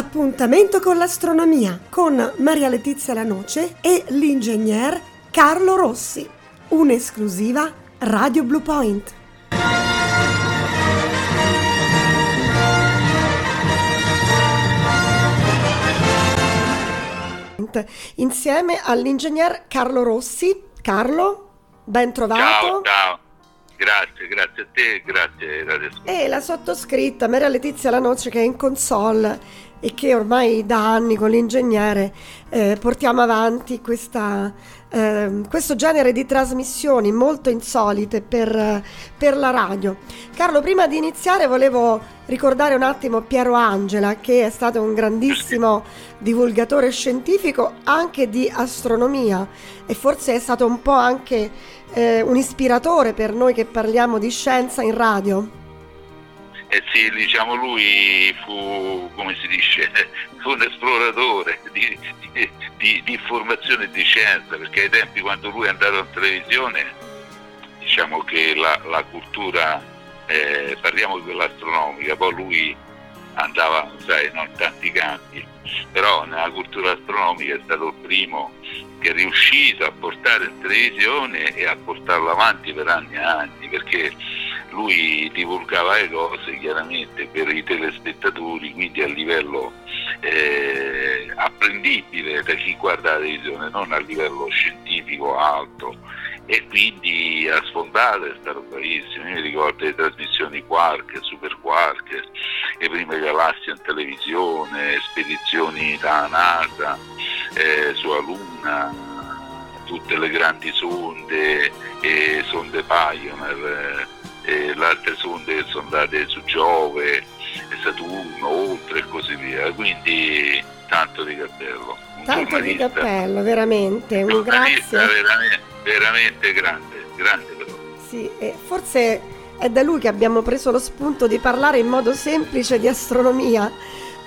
Appuntamento con l'astronomia con Maria Letizia Lanoce e l'ingegner Carlo Rossi. Un'esclusiva Radio Blue Point. Insieme all'ingegner Carlo Rossi. Carlo, ben trovato. Ciao, ciao. Grazie, grazie a te grazie Radio E la sottoscritta Maria Letizia Lanoce che è in console e che ormai da anni con l'ingegnere eh, portiamo avanti questa, eh, questo genere di trasmissioni molto insolite per, per, la radio. Carlo, prima di iniziare volevo ricordare un attimo Piero Angela, che è stato un grandissimo divulgatore scientifico anche di astronomia e forse è stato un po' anche eh, un ispiratore per noi che parliamo di scienza in radio. Eh sì, diciamo lui fu, come si dice, fu un esploratore di, di, di, informazione e di scienza, perché ai tempi quando lui è andato in televisione, diciamo che la, la cultura, eh, parliamo di quella astronomica, poi lui andava, sai, no, in tanti campi, però nella cultura astronomica è stato il primo che è riuscito a portare in televisione e a portarlo avanti per anni e anni, perché lui divulgava le cose chiaramente per i telespettatori, quindi a livello eh, apprendibile da chi guarda la televisione, non a livello scientifico alto e quindi ha sfondato, è stato bravissimo. Io mi ricordo le trasmissioni Quark, Super Quark, le prime galassie in televisione, spedizioni da NASA eh, sulla Luna, tutte le grandi sonde e sonde Pioneer. Eh, le altre sonde che sono andate su Giove, Saturno, oltre e così via. Quindi tanto di cappello. Tanto di cappello, veramente. Un grazie. Veramente, veramente grande, grande però. Sì, e forse è da lui che abbiamo preso lo spunto di parlare in modo semplice di astronomia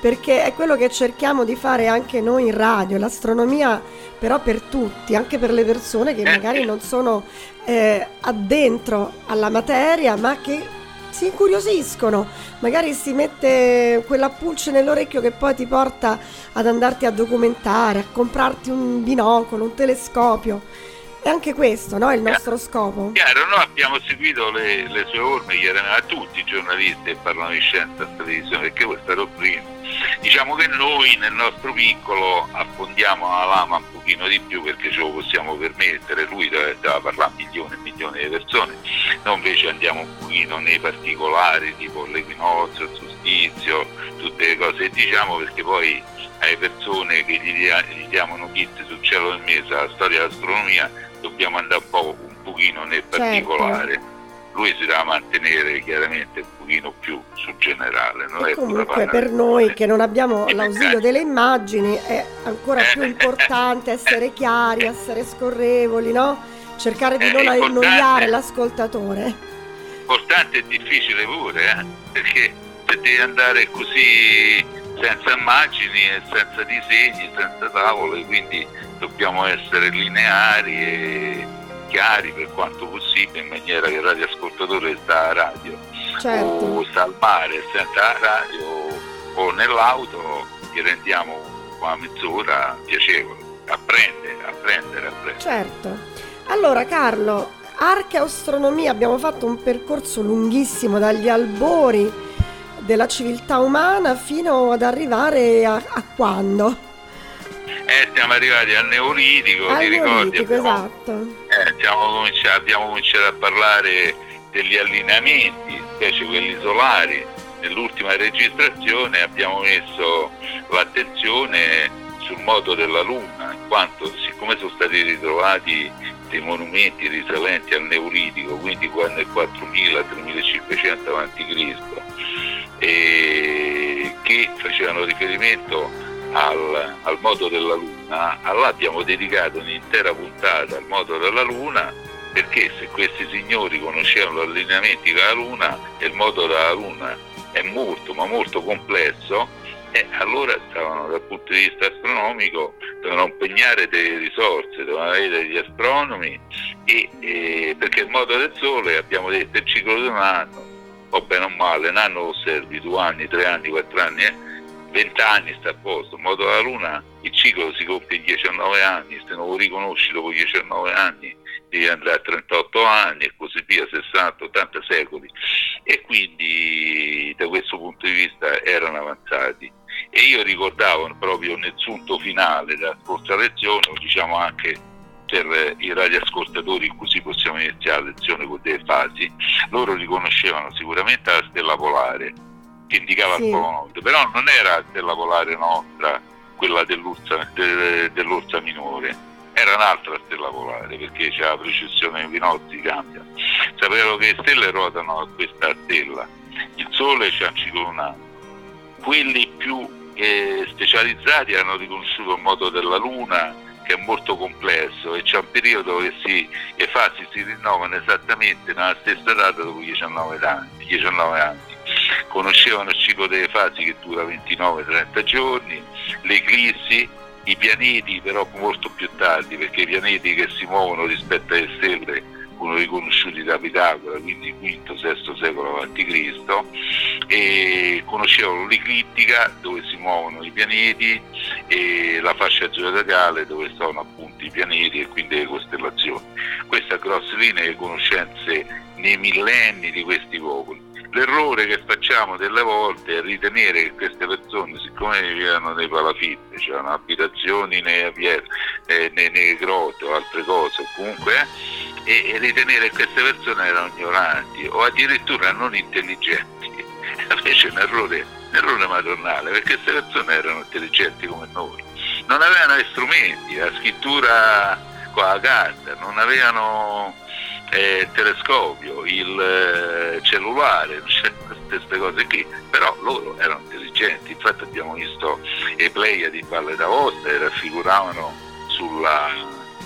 perché è quello che cerchiamo di fare anche noi in radio, l'astronomia però per tutti, anche per le persone che magari non sono eh, addentro alla materia, ma che si incuriosiscono, magari si mette quella pulce nell'orecchio che poi ti porta ad andarti a documentare, a comprarti un binocolo, un telescopio. E anche questo no? è il nostro scopo. Chiaro, noi abbiamo seguito le, le sue orme, a tutti i giornalisti che parlano di scienza a televisione, perché questo era il primo. Diciamo che noi nel nostro piccolo affondiamo la lama un pochino di più perché ce lo possiamo permettere, lui deve parlare a milioni e milioni di persone, noi invece andiamo un pochino nei particolari, tipo l'equinozio, il solstizio, tutte le cose, diciamo perché poi alle persone che gli, gli diamo notizie sul cielo del mese, la storia dell'astronomia, dobbiamo andare un po' un pochino nel certo. particolare. Certo. Lui si deve mantenere chiaramente un pochino più sul generale. Non e comunque per noi che non abbiamo l'ausilio delle immagini è ancora più importante essere chiari, essere scorrevoli, no? Cercare di non annoiare l'ascoltatore. Importante e difficile pure, eh? perché se devi andare così senza immagini e senza disegni, senza tavole, quindi dobbiamo essere lineari e chiari per quanto possibile in maniera che il radioascoltatore sta a radio certo. o sta al mare senza la radio o nell'auto gli rendiamo una mezz'ora piacevole apprendere, apprendere, apprendere. Certo. Allora Carlo, archeastronomia abbiamo fatto un percorso lunghissimo dagli albori della civiltà umana fino ad arrivare a, a quando? Eh, siamo arrivati al Neolitico, al ti ricordi? Abbiamo, esatto. Eh, cominciato, abbiamo cominciato a parlare degli allineamenti, specie quelli solari. Nell'ultima registrazione abbiamo messo l'attenzione sul modo della Luna, in quanto siccome sono stati ritrovati dei monumenti risalenti al Neolitico, quindi nel 4000-3500 a.C., che facevano riferimento al, al modo della Luna, allora abbiamo dedicato un'intera puntata al modo della Luna perché se questi signori conoscevano gli allineamenti della Luna e il modo della Luna è molto ma molto complesso, eh, allora stavano dal punto di vista astronomico, dovevano impegnare delle risorse, dovevano avere degli astronomi e, e, perché il modo del Sole abbiamo detto il ciclo di un anno, o bene o male, un anno lo osservi, due anni, tre anni, quattro anni, eh, 20 anni sta a posto, in modo la Luna il ciclo si compie in 19 anni, se non lo riconosci dopo 19 anni devi andare a 38 anni e così via, 60, 80 secoli. E quindi da questo punto di vista erano avanzati. E io ricordavo proprio nel sunto finale della scorsa lezione, diciamo anche per i radioascoltatori così possiamo iniziare la lezione con delle fasi, loro riconoscevano sicuramente la stella polare che indicava sì. il polo nord, però non era la stella polare nostra, quella dell'Ursa, de, dell'Orsa minore, era un'altra stella polare perché c'è la precessione dei nozzi cambia. Sapevano che le stelle ruotano a questa stella, il Sole c'è un ciclo lunare, quelli più eh, specializzati hanno riconosciuto il modo della Luna che è molto complesso e c'è un periodo che si, le fasi si rinnovano esattamente nella stessa data dopo 19 anni. 19 anni conoscevano il ciclo delle fasi che dura 29-30 giorni, le eclissi, i pianeti però molto più tardi perché i pianeti che si muovono rispetto alle stelle furono riconosciuti da Pitagora, quindi V-VI secolo a.C. e conoscevano l'eclittica dove si muovono i pianeti e la fascia zodiacale dove sono appunto i pianeti e quindi le costellazioni. Queste a grosse linee le conoscenze nei millenni di questi popoli l'errore che facciamo delle volte è ritenere che queste persone, siccome vivevano nei palafitte, cioè abitazioni nei, eh, nei, grotte o altre cose, comunque, eh, e, ritenere che queste persone erano ignoranti o addirittura non intelligenti. Invece è un errore, errore madornale, perché queste persone erano intelligenti come noi. Non avevano strumenti, la scrittura con la carta, non avevano eh, telescopio, il eh, cellulare, queste cose qui, però loro erano intelligenti, infatti abbiamo visto i Pleiadi Valle d'Aosta e raffiguravano sulla,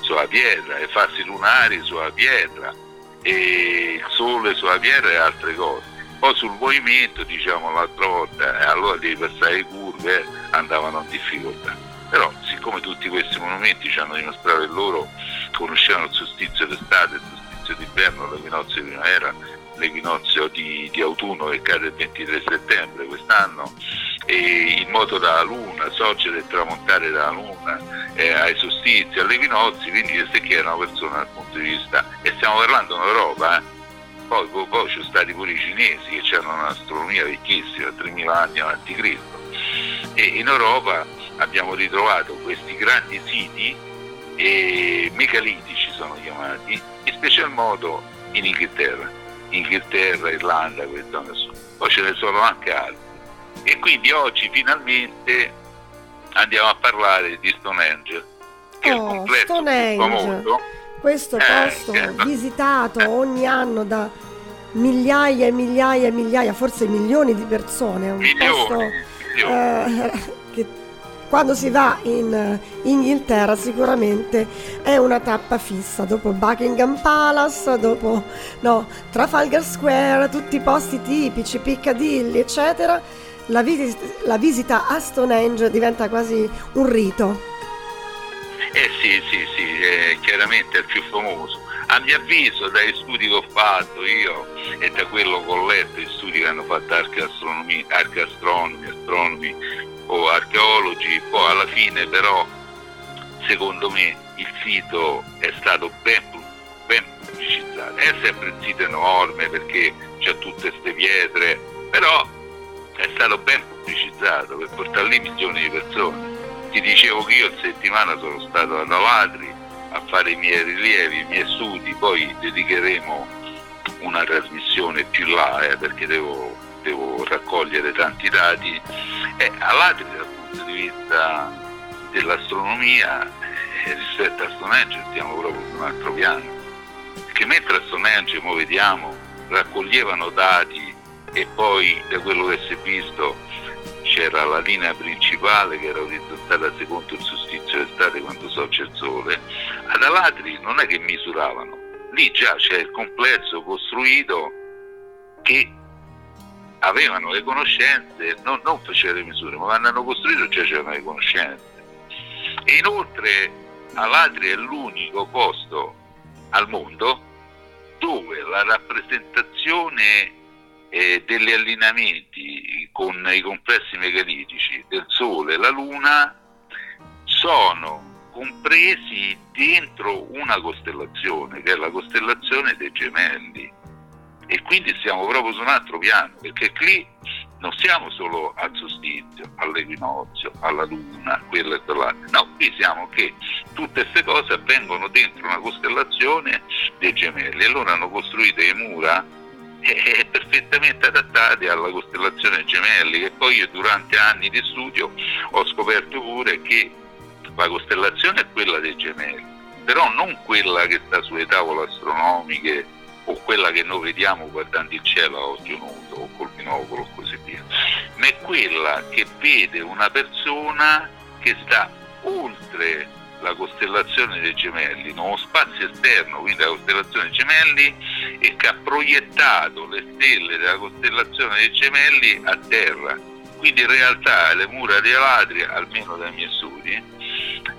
sulla pietra, i fassi lunari sulla pietra, e il sole sulla pietra e altre cose. Poi sul movimento, diciamo l'altra volta, eh, allora devi passare le curve, andavano in difficoltà. Però siccome tutti questi monumenti ci hanno dimostrato che loro conoscevano il solstizio d'estate, il l'equinozio d'inverno, l'equinozio di primavera, l'equinozio di, di, autunno che cade il 23 settembre quest'anno, e il moto dalla luna, sorgere e tramontare dalla luna, eh, ai solstizi, all'equinozio, quindi queste che erano persone dal punto di vista, e stiamo parlando in Europa, eh? Poi, poi, poi ci sono stati pure i cinesi che hanno un'astronomia vecchissima, 3000 anni avanti Cristo, e in Europa abbiamo ritrovato questi grandi siti e megalitici sono chiamati, in special modo in Inghilterra, Inghilterra, Irlanda, queste zone poi ce ne sono anche altri. E quindi oggi finalmente andiamo a parlare di Stonehenge, che oh, è il oh, complesso Stonehenge. famoso. Questo eh, posto eh, visitato eh. ogni anno da migliaia e migliaia e migliaia, forse milioni di persone. Un milioni, posto milioni. Eh, che quando si va in Inghilterra sicuramente è una tappa fissa, dopo Buckingham Palace, dopo no, Trafalgar Square, tutti i posti tipici, Piccadilly, eccetera, la, vis- la visita a Stonehenge diventa quasi un rito. Eh sì, sì, sì, è chiaramente il più famoso. A mio avviso, dai studi che ho fatto io e da quello che ho letto, gli studi che hanno fatto archeastronomi, archeastronomi, astronomi o archeologi, poi alla fine però secondo me il sito è stato ben, ben pubblicizzato, è sempre un sito enorme perché c'è tutte queste pietre, però è stato ben pubblicizzato per portare lì milioni di persone. Ti dicevo che io in settimana sono stato a Novatri a fare i miei rilievi, i miei studi, poi dedicheremo una trasmissione più là eh, perché devo devo raccogliere tanti dati. E all'altro dal punto di vista dell'astronomia eh, rispetto a Stonehenge stiamo proprio su un altro piano. Perché mentre a Stonehenge come vediamo raccoglievano dati e poi da quello che si è visto c'era la linea principale che era orizzontale secondo il solstizio d'estate quando sorge il sole ad Alatri non è che misuravano lì già c'è il complesso costruito che avevano le conoscenze, non, non facevano le misure, ma quando hanno costruito già c'erano le conoscenze. E inoltre Alatri è l'unico posto al mondo dove la rappresentazione eh, degli allineamenti con i complessi megalitici del Sole e la Luna sono compresi dentro una costellazione, che è la costellazione dei gemelli. E quindi siamo proprio su un altro piano, perché qui non siamo solo al solstizio, all'equinozio, alla luna, quello e quell'altro. No, qui siamo che tutte queste cose avvengono dentro una costellazione dei gemelli. Allora hanno costruito le mura eh, perfettamente adattate alla costellazione gemelli, che poi io durante anni di studio ho scoperto pure che la costellazione è quella dei gemelli, però non quella che sta sulle tavole astronomiche o quella che noi vediamo guardando il cielo a occhio nudo o col binocolo o così via, ma è quella che vede una persona che sta oltre la costellazione dei gemelli, in uno spazio esterno, quindi la costellazione dei gemelli, e che ha proiettato le stelle della costellazione dei gemelli a terra. Quindi in realtà le mura di Alatria, almeno dai miei studi,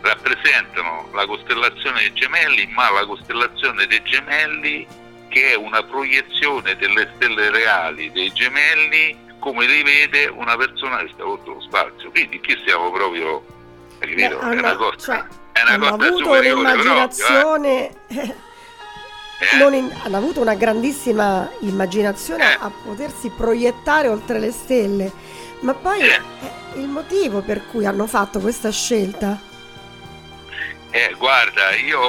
rappresentano la costellazione dei gemelli, ma la costellazione dei gemelli che è una proiezione delle stelle reali dei gemelli come li vede una persona che sta oltre lo spazio. Quindi qui siamo proprio, capito? Beh, è una cosa, cioè, hanno avuto un'immaginazione... Proprio, eh. Eh? In, hanno avuto una grandissima immaginazione eh? a potersi proiettare oltre le stelle, ma poi eh. il motivo per cui hanno fatto questa scelta? Eh, guarda, io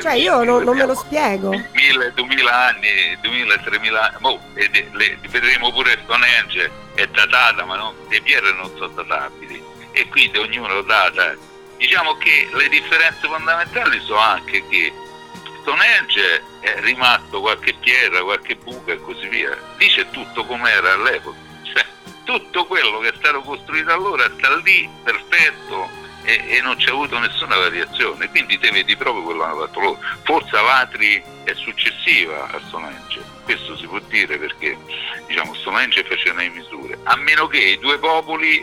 Cioè io non, non me lo spiego. 1000, 2000 anni, 2000, 3000 anni, boh, le, le, vedremo pure Stonehenge, è datata, ma non, le pietre non sono databili e quindi ognuno data. Diciamo che le differenze fondamentali sono anche che Stonehenge è rimasto qualche pietra, qualche buca e così via. Lì c'è tutto come era all'epoca. Cioè, tutto quello che è stato costruito allora sta lì, perfetto, e, e, non c'è avuto nessuna variazione, quindi te vedi proprio quello che hanno fatto loro. Forse Alatri è successiva a Stonehenge, questo si può dire perché diciamo, Stonehenge faceva le misure, a meno che i due popoli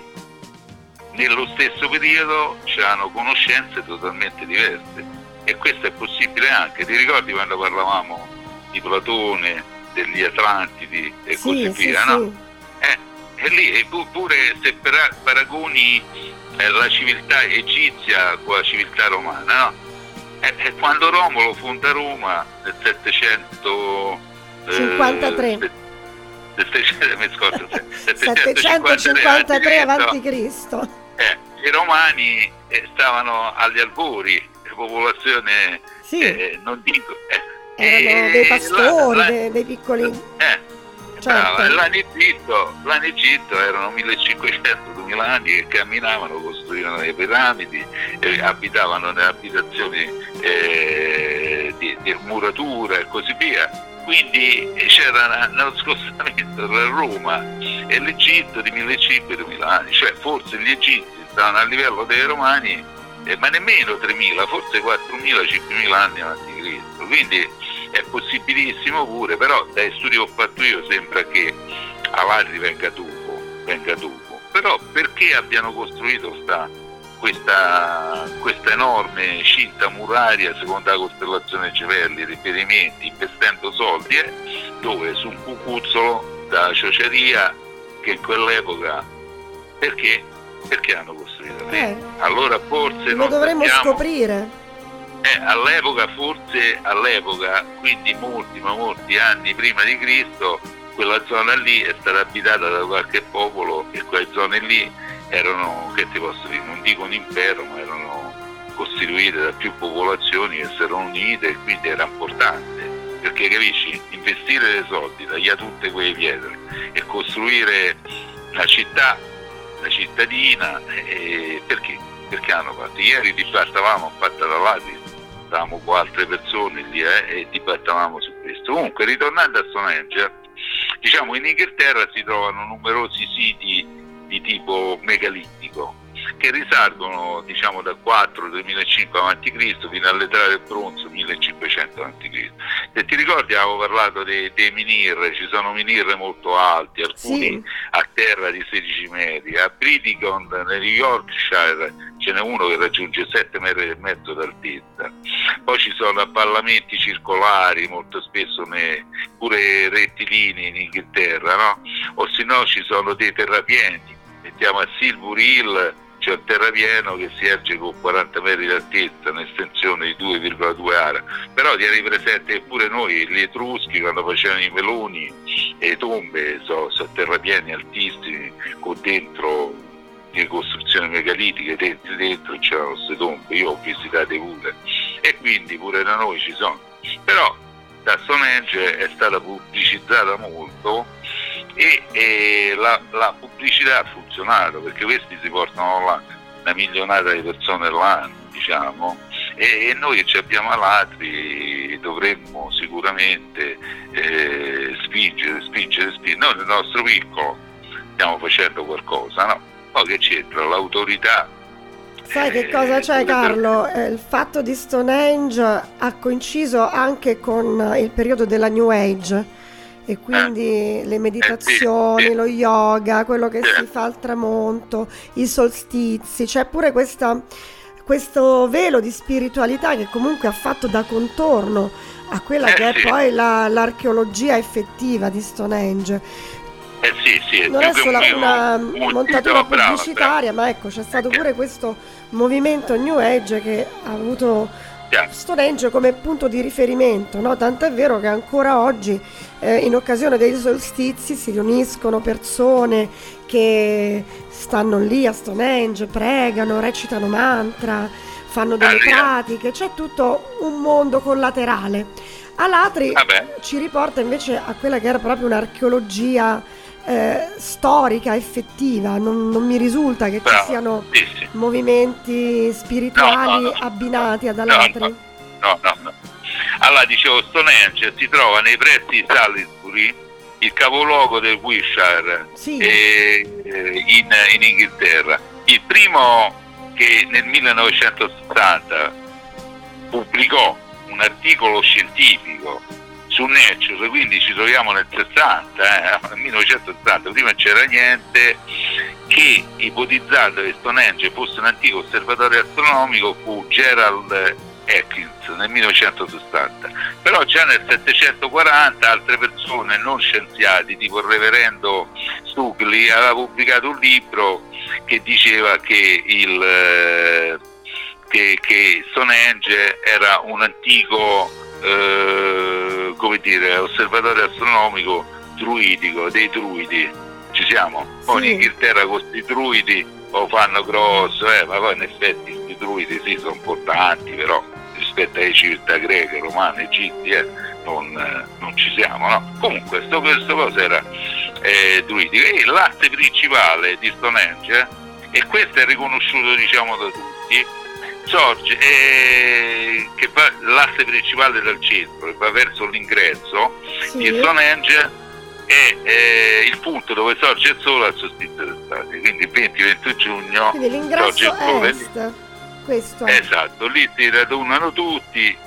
nello stesso periodo hanno conoscenze totalmente diverse e questo è possibile anche, ti ricordi quando parlavamo di Platone, degli Atlantidi e sì, così sì, via, sì. no? Eh, e lì pure se paragoni eh, la civiltà egizia con la civiltà romana, no? E, e quando Romolo fonda Roma nel 753 eh, 753 avanti Cristo eh, i romani eh, stavano agli albori la popolazione sì. eh, non dico eh, erano dei pastori la, la, dei, dei piccoli eh, certo. Egitto, l'anno Egitto erano 1500-2000 anni che camminavano, costruivano le piramidi, eh, abitavano nelle abitazioni eh, di, di, muratura e così via. Quindi c'era uno scostamento tra Roma e l'Egitto di 1500-2000 anni, cioè forse gli egizi stavano a livello dei romani, eh, ma nemmeno 3.000, forse 4.000-5.000 anni avanti Cristo. Quindi è possibilissimo pure, però dai studi che ho fatto io sembra che Alatri venga dopo, venga dopo. Però perché abbiano costruito sta, questa, questa, enorme cinta muraria secondo la costellazione Gemelli, riferimenti, investendo soldi, eh, dove su un cucuzzolo da ciociaria che in quell'epoca perché? Perché hanno costruito? Eh, Allora forse lo dovremmo sappiamo, scoprire. Eh, all'epoca, forse all'epoca, quindi molti, ma molti anni prima di Cristo, quella zona lì è stata abitata da qualche popolo e quelle zone lì erano, che ti posso dire, non dico un impero, ma erano costituite da più popolazioni che si erano unite e quindi era importante. Perché capisci, investire dei soldi, tagliare tutte quelle pietre e costruire una città, una cittadina, eh, perché? Perché hanno fatto? Ieri dibattavamo, fatta da Lati, stavamo con altre persone lì eh, e dibattavamo su questo. Comunque, ritornando a Stonehenge, diciamo in Inghilterra si trovano numerosi siti di tipo megalittico che risalgono diciamo da 4-2005 a.C. fino all'età del bronzo 1500 a.C. Se ti ricordi avevo parlato dei, dei menhir, ci sono menhir molto alti, alcuni sì. a terra di 16 metri, a Bridicon nel Yorkshire ce n'è uno che raggiunge 7 metri e mezzo d'altezza, poi ci sono avvallamenti circolari, molto spesso ne, pure rettilinei in Inghilterra, no? o se no ci sono dei terrapieni, mettiamo a Silver Hill c'è un terrapieno che si erge con 40 metri di altezza, un'estensione di 2,2 ara, però tieni presente che pure noi, gli Etruschi, quando facevano i meloni e le tombe, sono so terrapieni altissimi, con dentro le costruzioni megalitiche, dentro, dentro c'erano queste tombe, io ho visitate pure, e quindi pure da noi ci sono. Però da Stonehenge è stata pubblicizzata molto e, e la, la, pubblicità ha funzionato perché questi si portano là una milionata di persone l'anno diciamo e, e noi che ci abbiamo alatri dovremmo sicuramente eh, spingere, spingere, spingere noi nel nostro piccolo stiamo facendo qualcosa no? poi che c'entra l'autorità Sai che cosa c'è Carlo? Eh, il fatto di Stonehenge ha coinciso anche con il periodo della New Age e quindi eh. le meditazioni, eh, sì, lo yoga, quello che si fa al tramonto, i solstizi, c'è pure questa, questo velo di spiritualità che comunque ha fatto da contorno a quella eh, che è poi la, l'archeologia effettiva di Stonehenge. Eh sì, sì, non è solo una montatura pubblicitaria, brava. ma ecco c'è stato pure questo movimento New Age che ha avuto Stonehenge come punto di riferimento, no? tant'è vero che ancora oggi eh, in occasione dei solstizi si riuniscono persone che stanno lì a Stonehenge, pregano, recitano mantra, fanno delle pratiche, c'è tutto un mondo collaterale. Alatri Vabbè. ci riporta invece a quella che era proprio un'archeologia eh, storica, effettiva, non, non, mi risulta che Bravo. ci siano sì, sì. movimenti spirituali no, no, no. abbinati ad Alatri. No, no, no. Allora dicevo, Stonehenge si trova nei pressi di Salisbury, il capoluogo del Wiltshire sì. eh, in, in Inghilterra. Il primo che nel 1960 pubblicò un articolo scientifico su Nature, quindi ci troviamo nel 60, eh, 1960, prima c'era niente, che ipotizzando che Stonehenge fosse un antico osservatorio astronomico fu Gerald Atkins nel 1960, però già nel 740 altre persone non scienziati, tipo il reverendo Stugli, aveva pubblicato un libro che diceva che, il, eh, che, Stonehenge era un antico eh, dire, osservatorio astronomico druidico, dei druidi, ci siamo? Poi sì. in Inghilterra con questi druidi lo fanno grosso, eh, ma poi in effetti questi druidi sì sono importanti, però rispetto alle civiltà greche, romane, egizi, eh, non, eh, non, ci siamo. No? Comunque questa cosa era eh, druidica e l'asse principale di Stonehenge, eh, e questo è riconosciuto diciamo da tutti, sorge eh, che va l'asse principale del centro, che va verso l'ingresso sì. di Stonehenge è eh, il punto dove sorge il sole al solstizio d'estate, quindi il 20-21 giugno quindi l'ingresso sorge il sole. Est. Questo. Esatto, lì si radunano tutti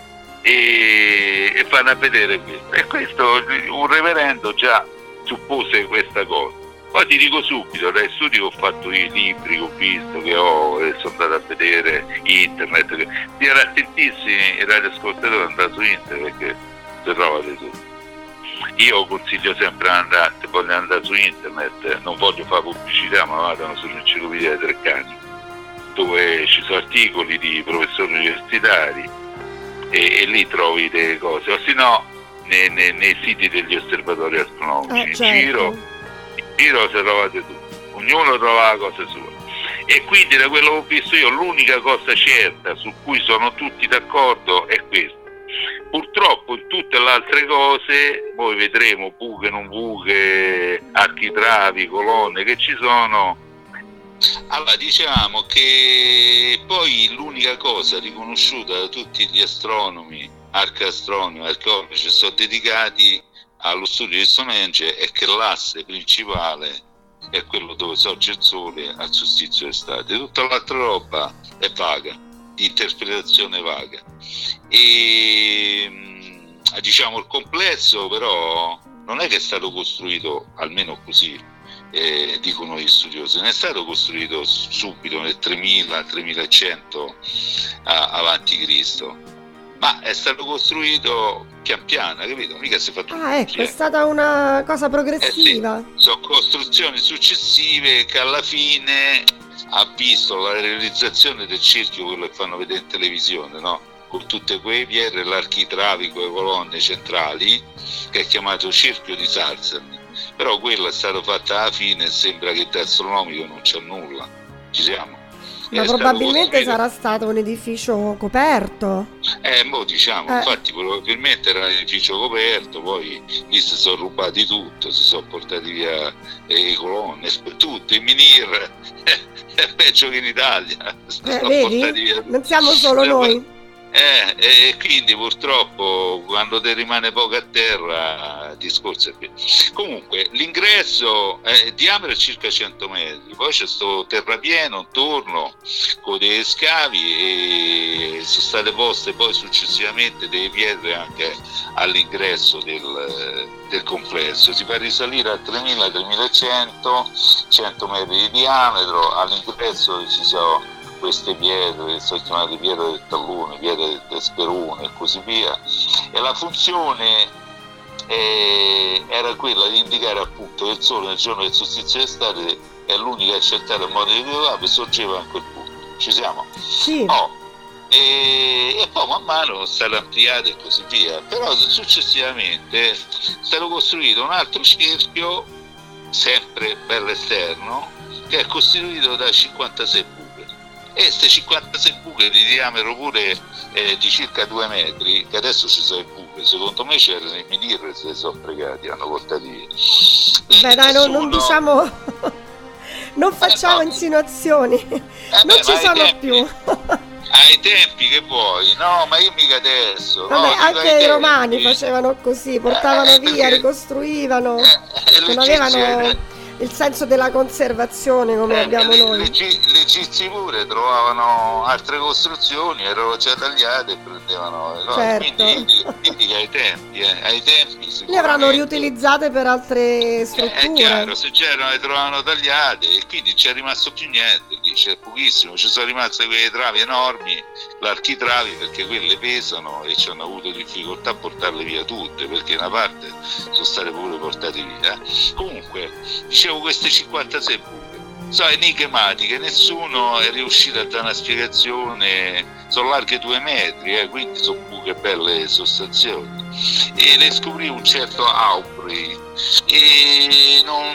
e, e fanno a vedere questo. E questo un reverendo già suppose questa cosa. Poi ti dico subito, dai studi che ho fatto i libri che ho visto, che ho, e sono andato a vedere internet, che siete attentissimi i radioascoltatori andare su internet perché si trovate tutto. Io consiglio sempre andare, se vogliono andare su internet, non voglio fare pubblicità, ma vadano sull'enciclopedia dei Treccani dove ci sono articoli di professori universitari e, e lì trovi delle cose, o se no nei, nei, nei, siti degli osservatori astronomici. Eh, certo. In giro, giro se trovate tutto, ognuno trova la cosa sua. E quindi da quello che ho visto io l'unica cosa certa su cui sono tutti d'accordo è questa. Purtroppo in tutte le altre cose, poi vedremo buche, non buche, architravi, colonne che ci sono, allora, diciamo che poi l'unica cosa riconosciuta da tutti gli astronomi, arcastronomi, archeologi, sono dedicati allo studio di Stonehenge è che l'asse principale è quello dove sorge il sole al solstizio d'estate, tutta l'altra roba è vaga, di interpretazione vaga. E mm, diciamo il complesso però non è che è stato costruito, almeno così eh, dicono gli studiosi, non è stato costruito subito nel 3000-3100 avanti Cristo, ma è stato costruito pian piano, capito? Mica si fa tutto. Ah, ecco, è stata una cosa progressiva. Eh sì, sono costruzioni successive che alla fine ha visto la realizzazione del cerchio, quello che fanno vedere in televisione, no? con tutte quei pietre, l'architravico e colonne centrali, che è chiamato cerchio di Sarsen però quella è stata fatta alla fine e sembra che da astronomico non c'è nulla. Ci siamo. Ma probabilmente sarà stato un edificio coperto. Eh, mo diciamo, eh. infatti probabilmente era un edificio coperto, poi lì si sono rubati tutto, si sono portati via le colonne, tutto, i minir, è peggio che in Italia. Eh, vedi? Non siamo solo noi. Eh, e quindi purtroppo quando ti rimane poco a terra il discorso è più. Comunque l'ingresso è diametro è circa 100 metri, poi c'è questo terrapieno intorno con dei scavi e sono state poste poi successivamente delle pietre anche all'ingresso del, del complesso. Si fa risalire a 3000-3100, 100 metri di diametro, all'ingresso ci sono queste pietre sono chiamate pietre del tallone, pietre del tesperone e così via. E la funzione eh, era quella di indicare appunto che il sole nel giorno del solstizio d'estate è l'unica accettata in modo rilevabile sorgeva a quel punto. Ci siamo? Sì. Oh, e, e, poi man mano stato ampliato e così via. Però successivamente è stato costruito un altro cerchio, sempre bello esterno, che è costituito da 56 punti e queste 56 buche di diametro pure eh, di circa 2 metri, che adesso ci sono i buche, secondo me c'erano i minir se sono fregati, hanno portati via. Beh dai, non, non diciamo, non facciamo eh, no. insinuazioni, eh, non beh, ci sono tempi, più. ai tempi che vuoi, no, ma io mica adesso. Vabbè, no, anche i romani facevano così, portavano eh, via, perché, ricostruivano, eh, non avevano il senso della conservazione come eh, abbiamo le, noi. Le, le Cizi pure trovavano altre costruzioni, erano già tagliate e prendevano. Certo. Quindi, quindi ai tempi, eh, ai tempi le avranno riutilizzate per altre strutture. Eh, è chiaro, se c'erano le trovavano tagliate e quindi c'è rimasto più niente, c'è pochissimo, ci sono rimaste quelle travi enormi, l'architravi perché quelle pesano e ci hanno avuto difficoltà a portarle via tutte perché una parte sono state pure portate via. Comunque, dicevo dicevo queste 56 buche sono enigmatiche, nessuno è riuscito a dare una spiegazione, sono larghe due metri, eh, quindi sono buche belle sostanziose. E le scoprì un certo Aubrey e non,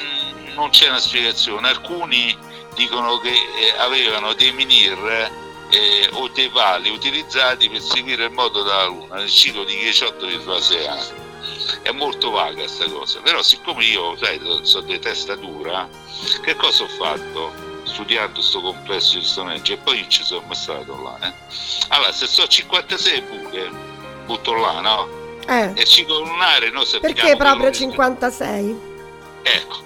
non c'è una spiegazione. Alcuni dicono che eh, avevano dei minir eh, o dei pali utilizzati per seguire il modo della Luna nel ciclo di 18,6 anni è molto vaga questa cosa, però siccome io, sai, sono di testa dura, che cosa ho fatto? Studiando questo complesso di Stonehenge e poi ci sono stato là. Eh? Allora, se so 56 buche, butto là, no? Eh. E lunare noi sappiamo... Perché proprio 56? Ecco,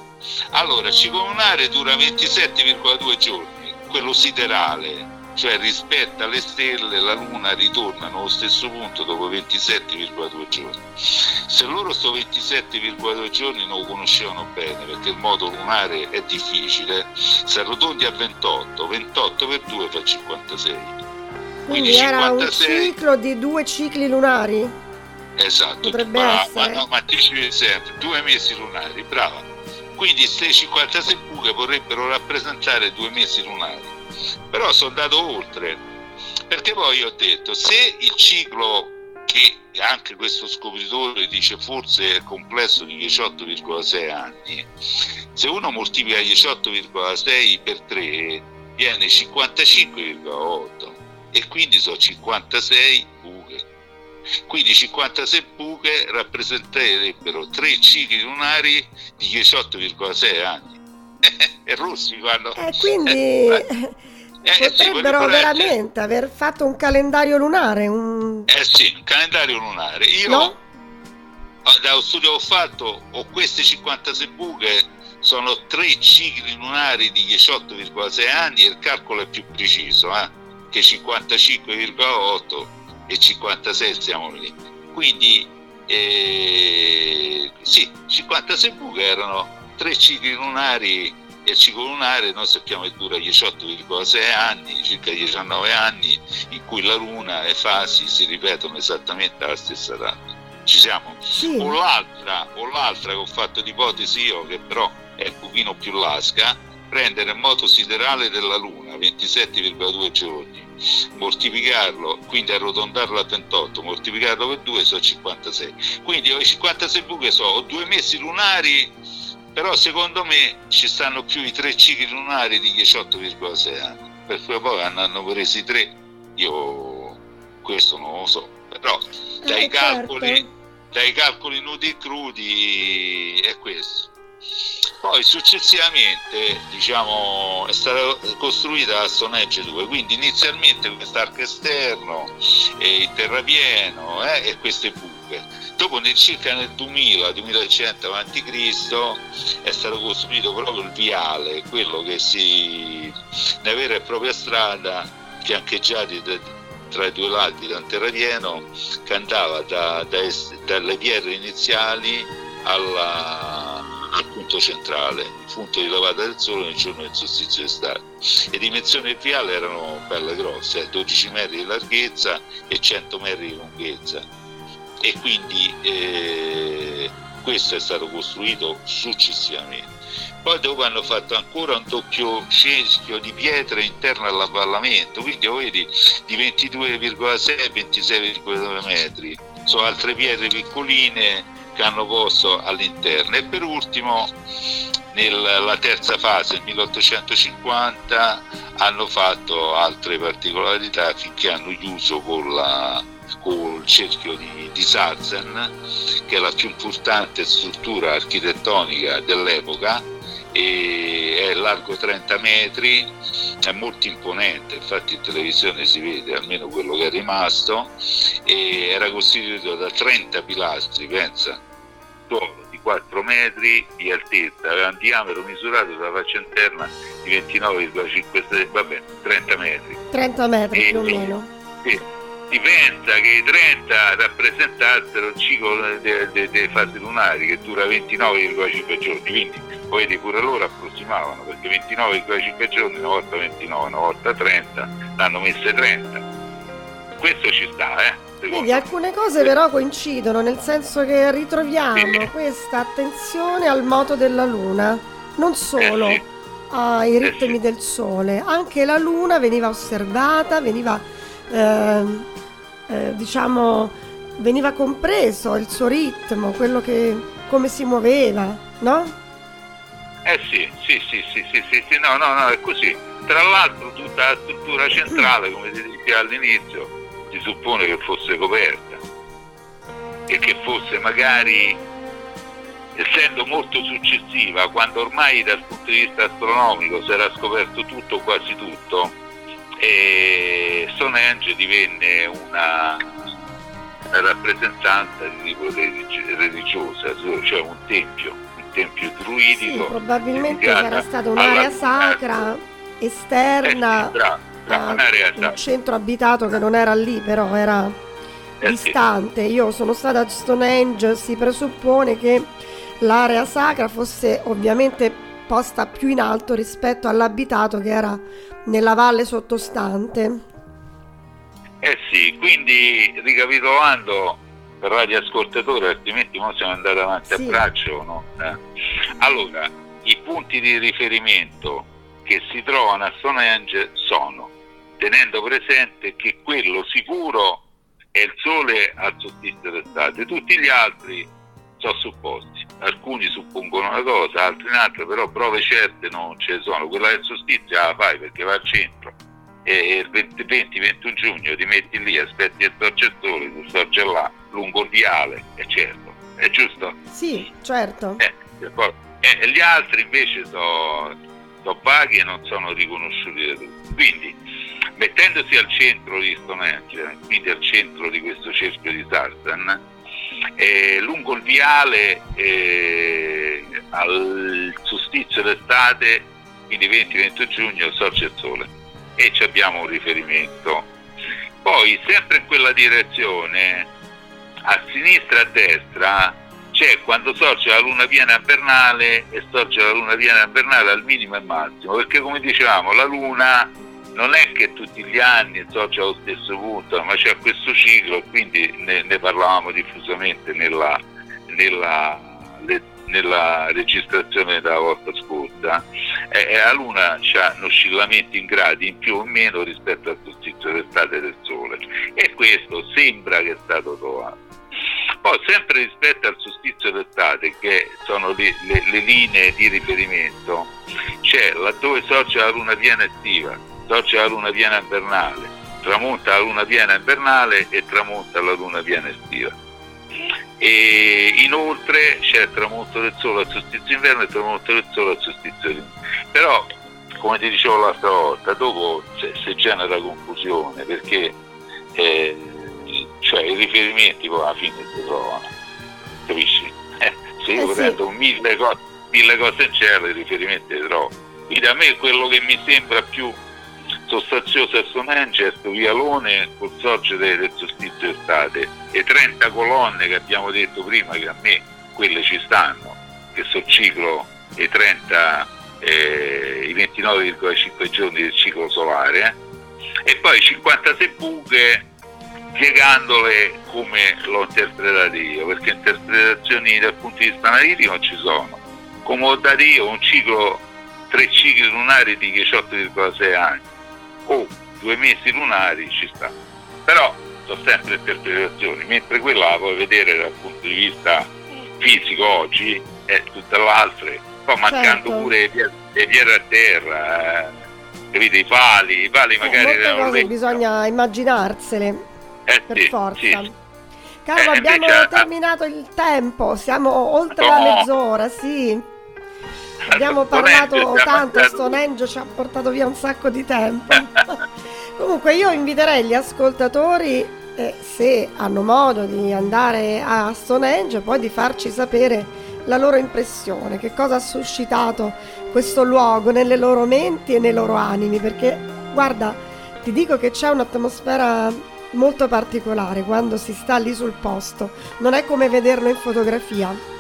allora, il ciclo lunare dura 27,2 giorni, quello siderale cioè rispetto alle stelle la Luna ritorna allo stesso punto dopo 27,2 giorni. Se loro sto 27,2 giorni non lo conoscevano bene perché il modo lunare è difficile, se arrotondi a 28, 28 per 2 fa 56. Quindi, Quindi era un ciclo di due cicli lunari? Esatto, Potrebbe ma, essere. ma, no, ma ti sempre, due mesi lunari, brava. Quindi queste 56 buche vorrebbero rappresentare due mesi lunari però sono andato oltre. Perché poi ho detto se il ciclo che anche questo scopritore dice forse è complesso di 18,6 anni se uno moltiplica 18,6 per 3 viene 55,8 e quindi sono 56 buche. Quindi 56 buche rappresenterebbero 3 cicli lunari di 18,6 anni e russi vanno e quindi eh, eh, potrebbero sì, veramente aver fatto un calendario lunare un... eh sì un calendario lunare io no? da studio ho fatto ho queste 56 buche sono tre cicli lunari di 18,6 anni e il calcolo è più preciso, eh? che 55,8 e 56 siamo lì. Quindi eh, sì, 56 buche erano tre cicli lunari e il ciclo lunare noi sappiamo che dura 18,6 anni, circa 19 anni, in cui la luna e le fasi si ripetono esattamente alla stessa data. Ci siamo? Sì. O, l'altra, o l'altra che ho fatto l'ipotesi io, che però è un pochino più lasca, prendere il moto siderale della Luna, 27,2 giorni, moltiplicarlo, quindi arrotondarlo a 28, moltiplicarlo per 2 sono 56. Quindi ho i 56 buche so, ho due mesi lunari, però secondo me ci stanno più i tre cicli lunari di 18,6 anni, per cui poi hanno presi tre, io questo non lo so, però dai, eh, calcoli, certo. dai calcoli nudi e crudi è questo. Poi successivamente diciamo, è stata costruita la Stonehenge 2, quindi inizialmente quest'arco esterno, il terrapieno eh, e queste buche. Dopo nel circa nel 2000-2100 a.C. è stato costruito proprio il viale, quello che si, una vera e propria strada fiancheggiati da, tra i due lati da un terrapieno che andava da, da, dalle pietre iniziali alla al punto centrale, il punto di lavata del sole nel giorno del solstizio d'estate. Le dimensioni del viale erano belle grosse, 12 metri di larghezza e 100 metri di lunghezza. E quindi eh, questo è stato costruito successivamente. Poi dopo hanno fatto ancora un doppio ceschio di pietre interno all'avvallamento, quindi vedi di 22,6 26,9 metri. Sono altre pietre piccoline che hanno posto all'interno e per ultimo nella terza fase, 1850, hanno fatto altre particolarità finché hanno chiuso con, la, con il cerchio di, di Sarzen, che è la più importante struttura architettonica dell'epoca, è largo 30 metri, è molto imponente, infatti in televisione si vede almeno quello che è rimasto, era costituito da 30 pilastri, pensa, suolo di 4 metri di altezza, aveva un diametro misurato sulla faccia interna di 29,5 vabbè, 30 metri. 30 metri e, più o meno. Sì, si pensa che i 30 rappresentassero il ciclo delle fasi lunari che dura 29,5 giorni, quindi poi pure loro approssimavano perché 29,5 giorni, una volta 29, una volta 30, l'hanno messe 30. Questo ci sta, eh? Vedi, alcune cose però coincidono, nel senso che ritroviamo sì. questa attenzione al moto della luna, non solo eh sì. ai eh ritmi sì. del sole, anche la luna veniva osservata, veniva, eh, eh, diciamo, veniva compreso il suo ritmo, quello che, come si muoveva, no? Eh sì, sì, sì, sì, sì, sì, sì, no, no, no, è così. Tra l'altro tutta la struttura centrale, come ti dicevo all'inizio, si suppone che fosse coperta e che fosse magari, essendo molto successiva, quando ormai dal punto di vista astronomico si era scoperto tutto, quasi tutto, e Stonehenge divenne una, una rappresentanza di tipo religiosa, cioè un tempio, un tempio druidico. Sì, probabilmente c'era stata un'area sacra esterna. Eh sì, Ah, un centro abitato che non era lì, però era eh, distante. Sì. Io sono stata a Stonehenge, si presuppone che l'area sacra fosse ovviamente posta più in alto rispetto all'abitato che era nella valle sottostante. Eh sì, quindi ricapitolando per radioascoltatori, altrimenti non siamo andati avanti sì. a braccio. No? Eh. Allora, i punti di riferimento che si trovano a Stonehenge sono tenendo presente che quello sicuro è il sole al solstizio d'estate, tutti gli altri sono supposti, alcuni suppongono una cosa, altri un'altra, però prove certe non ce ne sono, quella del solstizio la fai perché va al centro e il 20-21 giugno ti metti lì, aspetti il sole, tu sorge là, lungo il viale, è certo, è giusto? Sì, certo. Eh, eh, gli altri invece sono so vaghi e non sono riconosciuti da tutti. Quindi mettendosi al centro di Stonehenge, quindi al centro di questo cerchio di Tarzan, eh, lungo il viale eh, al solstizio d'estate, quindi 20-21 giugno, sorge il sole e ci abbiamo un riferimento. Poi, sempre in quella direzione, a sinistra e a destra, c'è quando sorge la luna piena invernale e sorge la luna piena invernale al minimo e massimo, perché come dicevamo la luna non è che tutti gli anni sorge allo stesso punto, ma c'è questo ciclo, quindi ne, ne parlavamo diffusamente nella, nella, nella, registrazione della volta scorsa, e, e la Luna ha oscillamenti in gradi in più o meno rispetto al solstizio d'estate del Sole. E questo sembra che è stato trovato. Poi sempre rispetto al solstizio d'estate, che sono le, le, le linee di riferimento, c'è laddove sorge la luna piena estiva, sorge la luna piena invernale, tramonta la luna piena invernale e tramonta la luna piena estiva. E inoltre c'è il tramonto del sole al solstizio inverno e il tramonto del sole al solstizio d'inverno. Però, come ti dicevo l'altra volta, dopo si genera confusione perché eh, cioè i riferimenti poi alla fine si trovano, capisci? Eh, se io eh prendo sì. mille, cose, mille cose in cielo i riferimenti li trovo. Quindi a me quello che mi sembra più sostanzioso Stonehenge, questo vialone sorgere del solstizio estate. E 30 colonne che abbiamo detto prima che a me quelle ci stanno, che sono ciclo e 30 eh, i 29,5 giorni del ciclo solare eh, e poi 56 buche spiegandole come l'ho interpretato io, perché interpretazioni dal punto di vista analitico ci sono. Come ho dato io un ciclo, tre cicli lunari di 18,6 anni o due mesi lunari ci sta. Però sono sempre interpretazioni, mentre quella la puoi vedere dal punto di vista fisico oggi è tutta l'altra, poi mancando certo. pure le pietre a terra, eh, capite, i pali, i pali magari... Molte cose bisogna immaginarsele eh, per sì, forza. Sì. Carlo, eh, abbiamo invece, terminato il tempo, siamo oltre no. la mezz'ora, sì. Abbiamo parlato tanto, Stonehenge ci ha portato via un sacco di tempo. Comunque io inviterei gli ascoltatori, eh, se hanno modo di andare a Stonehenge, poi di farci sapere la loro impressione, che cosa ha suscitato questo luogo nelle loro menti e nei loro animi, perché guarda, ti dico che c'è un'atmosfera molto particolare quando si sta lì sul posto, non è come vederlo in fotografia.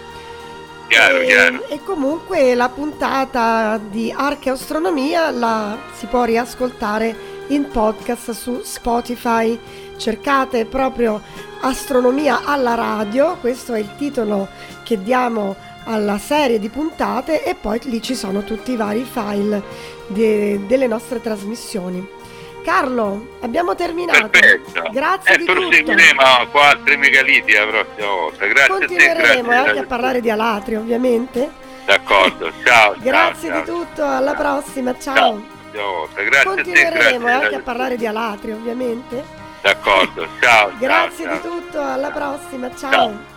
Chiaro, e, chiaro. e comunque la puntata di Archeastronomia la si può riascoltare in podcast su Spotify. Cercate proprio Astronomia alla radio, questo è il titolo che diamo alla serie di puntate e poi lì ci sono tutti i vari file de- delle nostre trasmissioni. Carlo, abbiamo terminato. Perfetto. Grazie eh, di proseguiremo tutto. altri megaliti la prossima volta. Grazie Continueremo a te, grazie anche a parlare di alatri, ovviamente. D'accordo, ciao. grazie ciao, di tutto, alla prossima, ciao. ciao. Grazie Continueremo a te, anche a parlare di alatri, ovviamente. D'accordo, ciao. grazie ciao, di tutto, alla prossima, ciao. ciao.